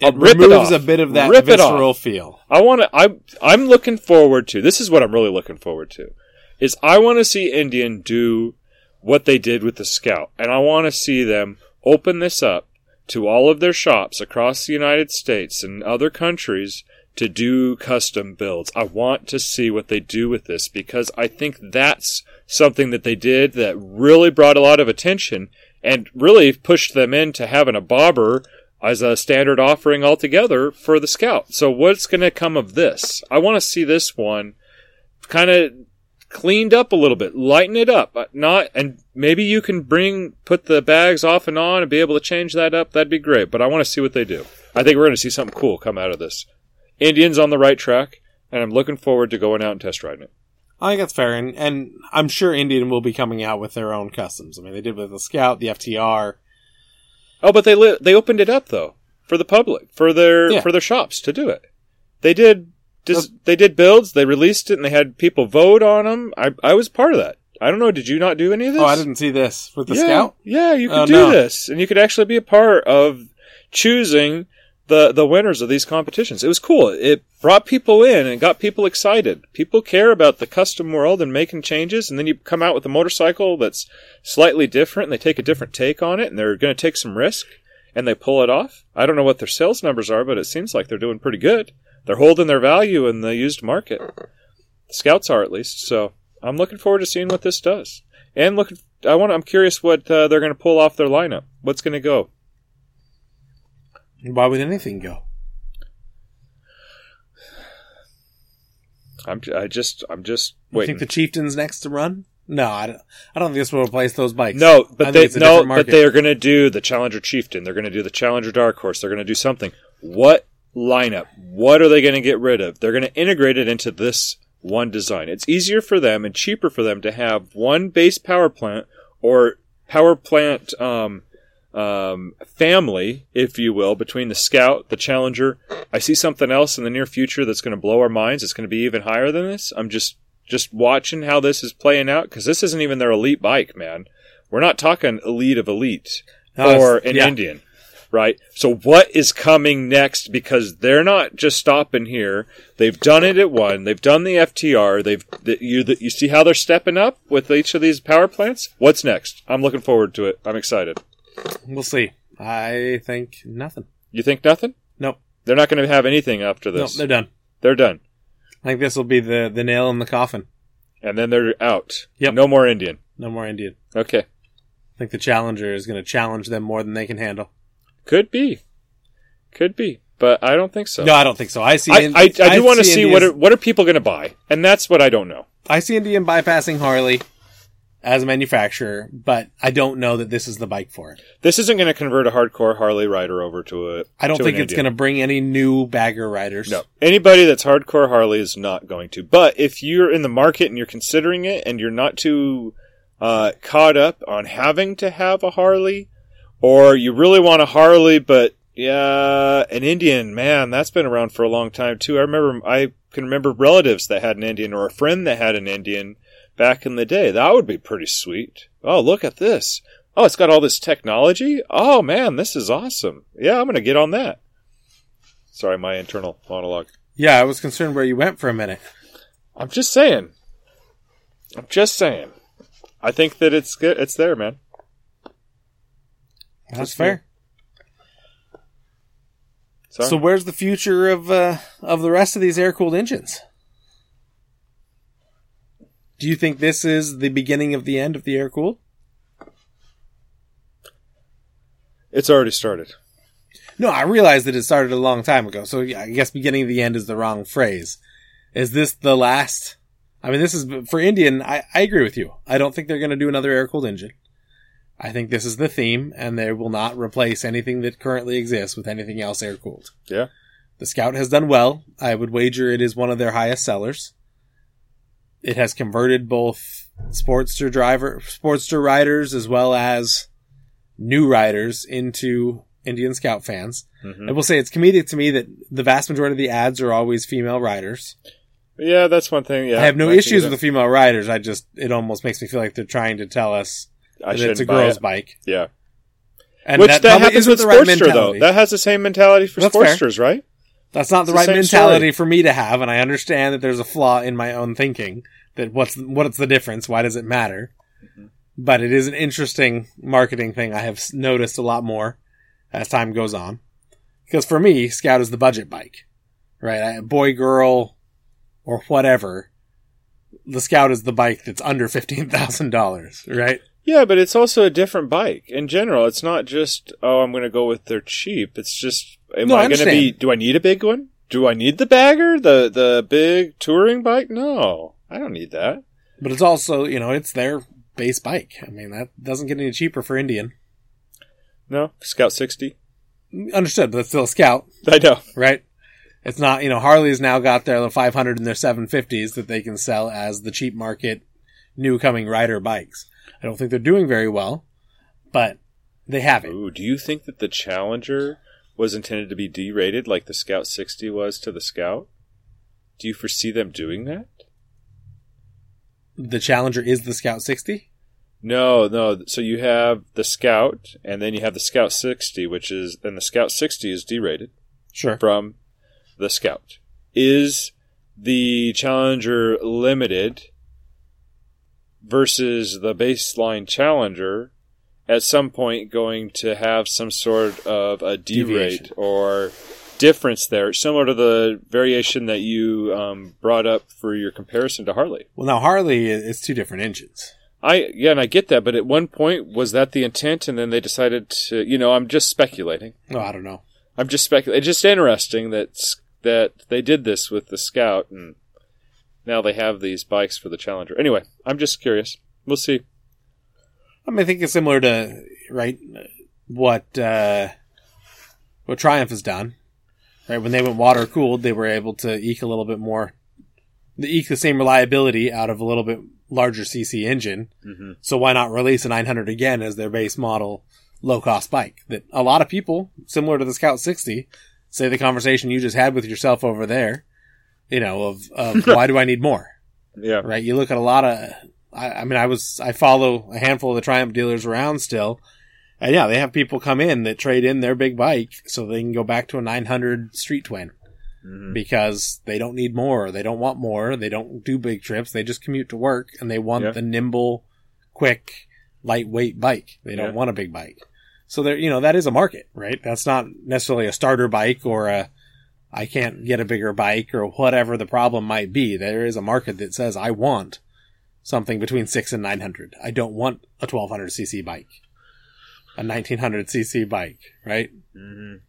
it uh, rip it removes off. a bit of that Rip it visceral feel. I want to. I'm I'm looking forward to. This is what I'm really looking forward to. Is I want to see Indian do what they did with the Scout, and I want to see them open this up to all of their shops across the United States and other countries to do custom builds. I want to see what they do with this because I think that's something that they did that really brought a lot of attention and really pushed them into having a bobber as a standard offering altogether for the Scout. So what's going to come of this? I want to see this one kind of cleaned up a little bit, lighten it up, not, and maybe you can bring, put the bags off and on and be able to change that up. That'd be great. But I want to see what they do. I think we're going to see something cool come out of this. Indians on the right track, and I'm looking forward to going out and test riding it. I think that's fair, and, and I'm sure Indian will be coming out with their own customs. I mean, they did with the Scout, the FTR. Oh, but they li- they opened it up though for the public, for their Yeah. for their shops to do it. They did just they did builds, they released it, and they had people vote on them. I I was part of that. I don't know. Did you not do any of this? Oh, I didn't see this with the yeah, Scout. Yeah, you oh, could Oh, do no. this, and you could actually be a part of choosing the the winners of these competitions. It was cool. It brought people in and got people excited. People care about the custom world and making changes, and then you come out with a motorcycle that's slightly different, and they take a different take on it, and they're going to take some risk, and they pull it off. I don't know what their sales numbers are, but it seems like they're doing pretty good. They're holding their value in the used market. The scouts are at least. So I'm looking forward to seeing what this does. And looking, I want. I'm curious what uh, they're going to pull off their lineup. What's going to go? Why would anything go? I'm. j- I just. I'm just You waiting. think the Chieftain's next to run? No, I don't, I don't think this will replace those bikes. no, I but think they it's a no, different but market. they are going to do the Challenger Chieftain. They're going to do the Challenger Dark Horse. They're going to do something. What lineup? What are they going to get rid of? They're going to integrate it into this one design. It's easier for them and cheaper for them to have one base power plant or power plant um, um, family, if you will, between the Scout, the Challenger. I see something else in the near future that's going to blow our minds. It's going to be even higher than this. I'm just just watching how this is playing out because this isn't even their elite bike, man. We're not talking elite of elite No, or an yeah. Indian, right? So what is coming next? Because they're not just stopping here. They've done it at one. They've done the FTR. They've the, you the, you see how they're stepping up with each of these power plants. What's next? I'm looking forward to it. I'm excited. We'll see. I think nothing. You think nothing? Nope. They're not going to have anything after Nope, this. they're done. they're done, I think this will be the, the nail in the coffin. and then they're out. Yep. No more Indian. No more Indian. Okay. I think the Challenger is going to challenge them more than they can handle. Could be. Could be. But I don't think so. No, I don't think so. I see. I, I, I do want to see what are, what are people going to buy, and that's what I don't know. I see Indian bypassing Harley as a manufacturer, but I don't know that this is the bike for it. This isn't going to convert a hardcore Harley rider over to a. I don't think it's going to bring any new bagger riders. No, anybody that's hardcore Harley is not going to. But if you're in the market and you're considering it, and you're not too uh, caught up on having to have a Harley, or you really want a Harley, but yeah, an Indian, man, that's been around for a long time too. I remember, I can remember relatives that had an Indian, or a friend that had an Indian back in the day. That would be pretty sweet. Oh, look at this. Oh, it's got all this technology. Oh man, this is awesome. Yeah, I'm going to get on that. Sorry, my internal monologue. Yeah, I was concerned where you went for a minute. I'm just saying. I'm just saying. I think that it's good. It's there, man. That's Just fair. So, So where's the future of uh, of the rest of these air cooled engines? Do you think this is the beginning of the end of the air cooled? it's already started. No, I realize that it started a long time ago. So yeah, I guess beginning of the end is the wrong phrase. Is this the last? I mean, this is for Indian. I, I agree with you. I don't think they're going to do another air cooled engine. I think this is the theme, and they will not replace anything that currently exists with anything else air cooled. Yeah. The Scout has done well. I would wager it is one of their highest sellers. It has converted both Sportster driver, Sportster riders as well as new riders into Indian Scout fans. Mhm. I will say it's comedic to me that the vast majority of the ads are always female riders. Yeah, that's one thing. Yeah, I have no I issues with the female riders. I just it almost makes me feel like they're trying to tell us. I that it's a girl's it. bike. Yeah, And which that, probably happens with the right Sportster though. That has the same mentality for That's fair. Sportsters, right? That's not the It's the right same mentality story. for me to have, and I understand that there's a flaw in my own thinking. That what's what's the difference? Why does it matter? Mm-hmm. But it is an interesting marketing thing I have noticed a lot more as time goes on. Because for me, Scout is the budget bike, right? I, boy, girl, or whatever. The Scout is the bike that's under fifteen thousand dollars, right? Yeah, but it's also a different bike in general. It's not just oh, I'm going to go with they're cheap. It's just am No, I I going to be? Do I need a big one? Do I need the bagger, the the big touring bike? No, I don't need that. But it's also, you know, it's their base bike. I mean, that doesn't get any cheaper for Indian. No, Scout sixty. Understood, but it's still a Scout. (laughs) I know. right? It's not, you know, Harley's now got their 500 and their 750s that they can sell as the cheap market new coming rider bikes. I don't think they're doing very well, but they have it. Ooh, do you think that the Challenger was intended to be derated like the Scout 60 was to the Scout? Do you foresee them doing that? The Challenger is the Scout 60. No, no. So you have the Scout, and then you have the Scout 60, which is then the Scout 60 is derated Sure. from the Scout. Is the Challenger limited versus the baseline Challenger at some point going to have some sort of a derate or difference there, similar to the variation that you um, brought up for your comparison to Harley? Well, now Harley is two different engines. I yeah, and I get that, but at one point was that the intent, and then they decided to, you know, I'm just speculating. No, I don't know. I'm just speculating. It's just interesting that that they did this with the Scout, and now they have these bikes for the Challenger. Anyway, I'm just curious. We'll see. I mean, I think it's similar to, right, what, uh, what Triumph has done. Right, when they went water cooled, they were able to eke a little bit more, eke the same reliability out of a little bit larger CC engine. Mm-hmm. So why not release a 900 again as their base model low cost bike? That a lot of people, similar to the Scout 60, say the conversation you just had with yourself over there, you know, of, of (laughs) why do I need more? Yeah, right? You look at a lot of, I, I mean, I was, I follow a handful of the Triumph dealers around still. And yeah, they have people come in that trade in their big bike so they can go back to a 900 street twin Mhm. because they don't need more. They don't want more. They don't do big trips. They just commute to work and they want Yeah. the nimble, quick, lightweight bike. They don't Yeah. want a big bike. So there, you know, that is a market, right? That's not necessarily a starter bike or a, I can't get a bigger bike or whatever the problem might be. There is a market that says I want something between six and 900. I don't want a 1200 cc bike, a 1900 cc bike, right? Mhm.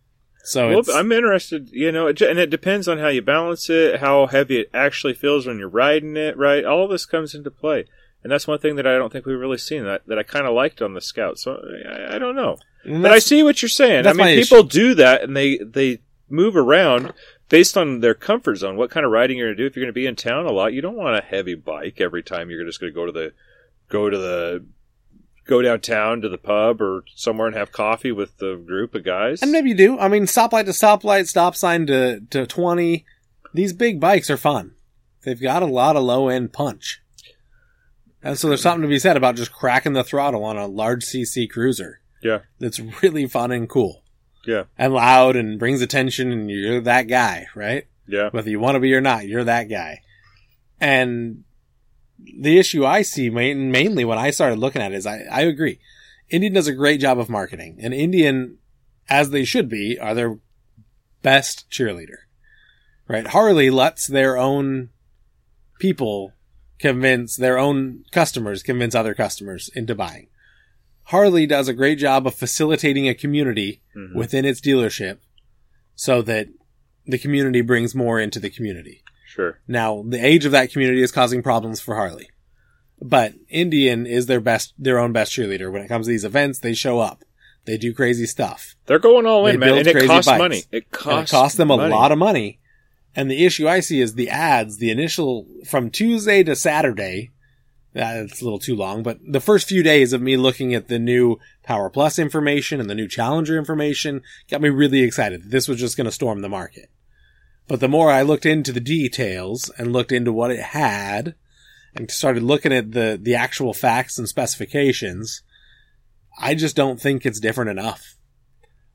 So Well, it's, I'm interested. You know, and it depends on how you balance it, how heavy it actually feels when you're riding it. Right, all of this comes into play, and that's one thing that I don't think we've really seen that that I kind of liked on the Scout. So I, I don't know. But I see what you're saying. I mean, people do that and they they move around based on their comfort zone. What kind of riding you're going to do? If you're going to be in town a lot, you don't want a heavy bike every time you're just going to go to the go to the go downtown to the pub or somewhere and have coffee with the group of guys. And maybe you do. I mean, stoplight to stoplight, stop sign to, to 20. These big bikes are fun. They've got a lot of low end punch. And so there's something to be said about just cracking the throttle on a large CC cruiser. Yeah. That's really fun and cool. Yeah. And loud and brings attention and you're that guy, right? yeah, Whether you want to be or not, you're that guy. And the issue I see main, mainly when I started looking at it is I, I agree. Indian does a great job of marketing, and Indian, as they should be, are their best cheerleader. Right? Harley lets their own people convince their own customers, convince other customers into buying. Harley does a great job of facilitating a community Mhm. within its dealership so that the community brings more into the community. Sure. Now, the age of that community is causing problems for Harley. But Indian is their best, their own best cheerleader. When it comes to these events, they show up. They do crazy stuff. They're going all They in, man, and it costs bikes. money. It costs. it costs them a money. lot of money. And the issue I see is the ads, the initial, from Tuesday to Saturday, Uh, that's a little too long, but the first few days of me looking at the new Power Plus information and the new Challenger information got me really excited that this was just going to storm the market. But the more I looked into the details and looked into what it had and started looking at the, the actual facts and specifications, I just don't think it's different enough.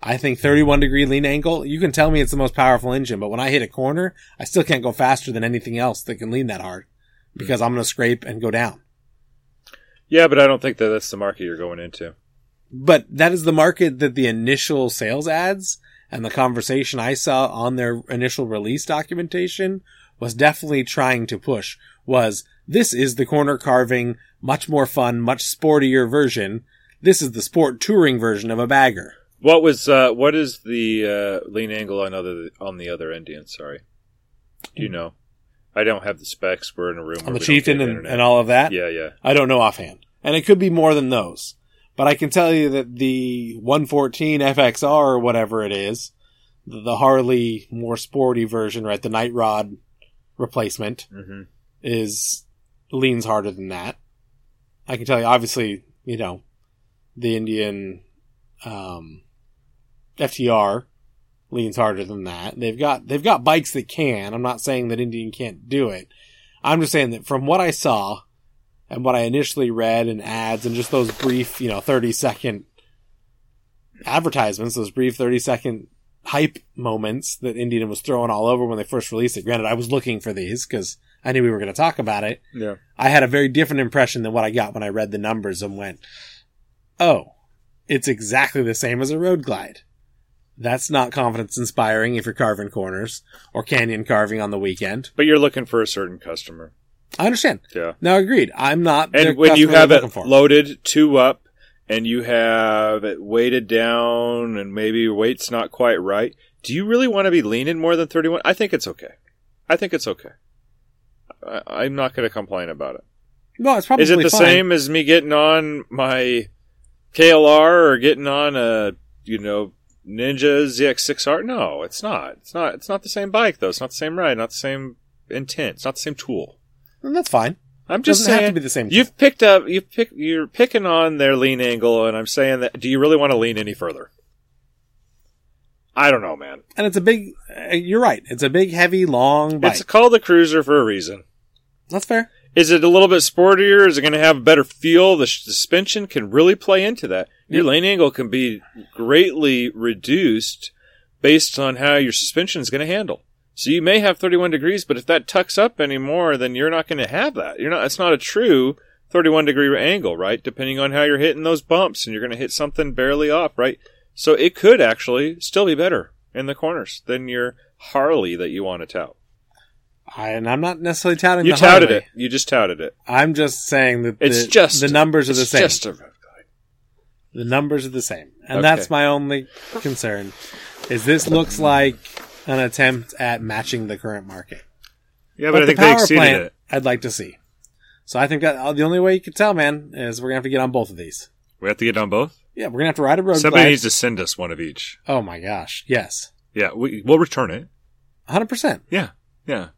I think 31 degree lean angle, you can tell me it's the most powerful engine, but when I hit a corner, I still can't go faster than anything else that can lean that hard because I'm going to scrape and go down. Yeah, but I don't think that that's the market you're going into. But that is the market that the initial sales ads and the conversation I saw on their initial release documentation was definitely trying to push was this is the corner carving, much more fun, much sportier version. This is the sport touring version of a bagger. What was uh, what is the uh, lean angle on other on the other Indian? Sorry, do you know? I don't have the specs. We're in a room On the chieftain and, and all of that. Yeah, yeah. I don't know offhand. And it could be more than those. But I can tell you that the 114 FXR or whatever it is, the Harley more sporty version, right? The Night Rod replacement hmm is leans harder than that. I can tell you, obviously, you know, the Indian um, FTR leans harder than that. They've got they've got bikes that can. I'm not saying that Indian can't do it. I'm just saying that from what I saw and what I initially read in ads and just those brief, you know, 30 second advertisements, those brief 30 second hype moments that Indian was throwing all over when they first released it. Granted, I was looking for these because I knew we were going to talk about it. Yeah. I had a very different impression than what I got when I read the numbers and went, oh, it's exactly the same as a road glide. That's not confidence inspiring if you're carving corners or canyon carving on the weekend. But you're looking for a certain customer. I understand. Yeah. Now, agreed. I'm not. And when you have it loaded two up and you have it weighted down and maybe weight's not quite right, do you really want to be leaning more than 31? I think it's okay. I think it's okay. I, I'm not going to complain about it. no, it's probably Is it the fine. same as me getting on my KLR or getting on a, you know, Ninja ZX6R? No, it's not. It's not. It's not the same bike though. It's not the same ride. Not the same intent. It's not the same tool. And that's fine. I'm just Doesn't have saying. to be the same. You've picked up. You've pick. You're picking on their lean angle, and I'm saying that. Do you really want to lean any further? I don't know, man. and it's a big. Uh, you're right. It's a big, heavy, long bike. It's called the Cruiser for a reason. that's fair. Is it a little bit sportier? Is it going to have a better feel? The sh- suspension can really play into that. Your lean angle can be greatly reduced based on how your suspension is going to handle. So you may have 31 degrees, but if that tucks up anymore, then you're not going to have that. You're not. It's not a true 31 degree angle, right? Depending on how you're hitting those bumps, and you're going to hit something barely off, right? So it could actually still be better in the corners than your Harley that you want to tout. I, and I'm not necessarily touting. You the touted it. You just touted it. I'm just saying that It's the, just the numbers are the same. Just a road glide. The numbers are the same. And Okay. that's my only concern. Is this looks like an attempt at matching the current market. Yeah, but, I the think they power exceeded plant, it. I'd like to see. So I think that uh, the only way you can tell, man, is we're gonna have to get on both of these. We have to get on both. Yeah, we're gonna have to ride a road Somebody glide. needs to send us one of each. Oh my gosh, yes, Yeah, we, we'll return it. hundred percent. Yeah, yeah,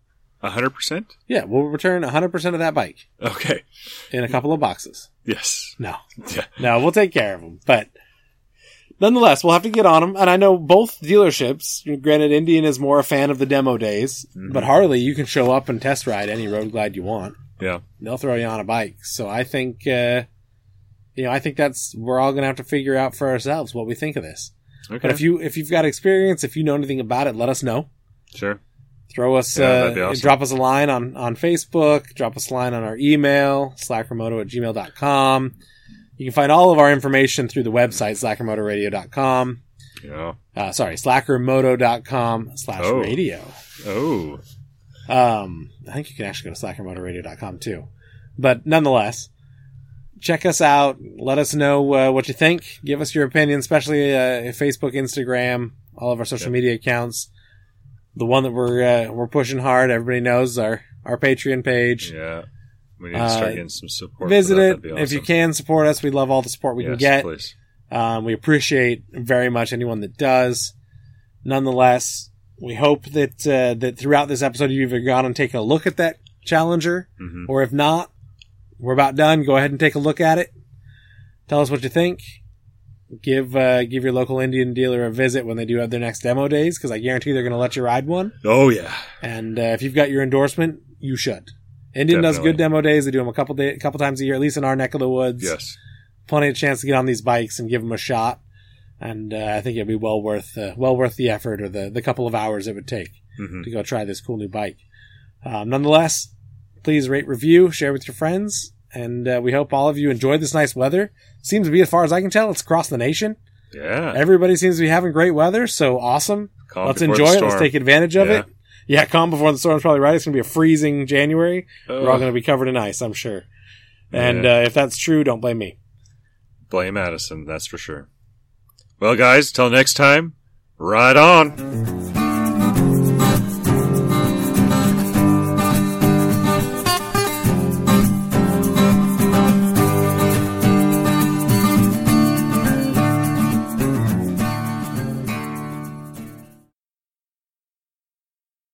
a hundred percent. Yeah, we'll return hundred percent of that bike Okay. in a couple of boxes. Yes. No, Yeah. no, we'll take care of them. But nonetheless, we'll have to get on them. And I know both dealerships. Granted, Indian is more a fan of the demo days, but Harley, you can show up and test ride any road glide you want. Yeah. They'll throw you on a bike. So I think, uh, you know, I think that's we're all gonna have to figure out for ourselves what we think of this. Okay. But if you if you've got experience, if you know anything about it, let us know. sure. Throw us, Yeah, uh, awesome. drop us a line on, on Facebook, drop us a line on our email, slackermoto at gmail.com. You can find all of our information through the website, slackermotorradio.com. Yeah. Uh, sorry, slackermoto.com slash Oh. radio. Oh. Um, I think you can actually go to slackermotorradio.com too. But nonetheless, check us out. Let us know uh, what you think. Give us your opinion, especially uh, Facebook, Instagram, all of our social Yep. media accounts. The one that we're uh, we're pushing hard, everybody knows our our Patreon page. Yeah. We need to start Uh, getting some support. Visit that. it That'd if you can support us. We love all the support we yes, can get. Please. Um, we appreciate very much anyone that does. Nonetheless, we hope that uh, that throughout this episode you've either gone and taken a look at that Challenger, hmm or if not, we're about done. Go ahead and take a look at it. Tell us what you think. Give uh, give your local Indian dealer a visit when they do have their next demo days, because I guarantee they're going to let you ride one. Oh yeah. And uh, if you've got your endorsement, you should. Indian does good demo days. They do them a couple day, couple times a year, at least in our neck of the woods Yes. plenty of chance to get on these bikes and give them a shot. And uh, I think it'd be well worth uh, well worth the effort or the, the couple of hours it would take hmm to go try this cool new bike. Um, nonetheless, please rate, review, share with your friends, and uh, we hope all of you enjoyed this nice weather. Seems to be, as far as I can tell, it's across the nation. Yeah. Everybody seems to be having great weather, so awesome. Calm Let's enjoy it. Let's take advantage of Yeah. it. Yeah, calm before the storm's probably right. It's going to be a freezing January. We're all going to be covered in ice, I'm sure. And Yeah. uh, if that's true, don't blame me. Blame Addison, that's for sure. Well, guys, till next time, ride on.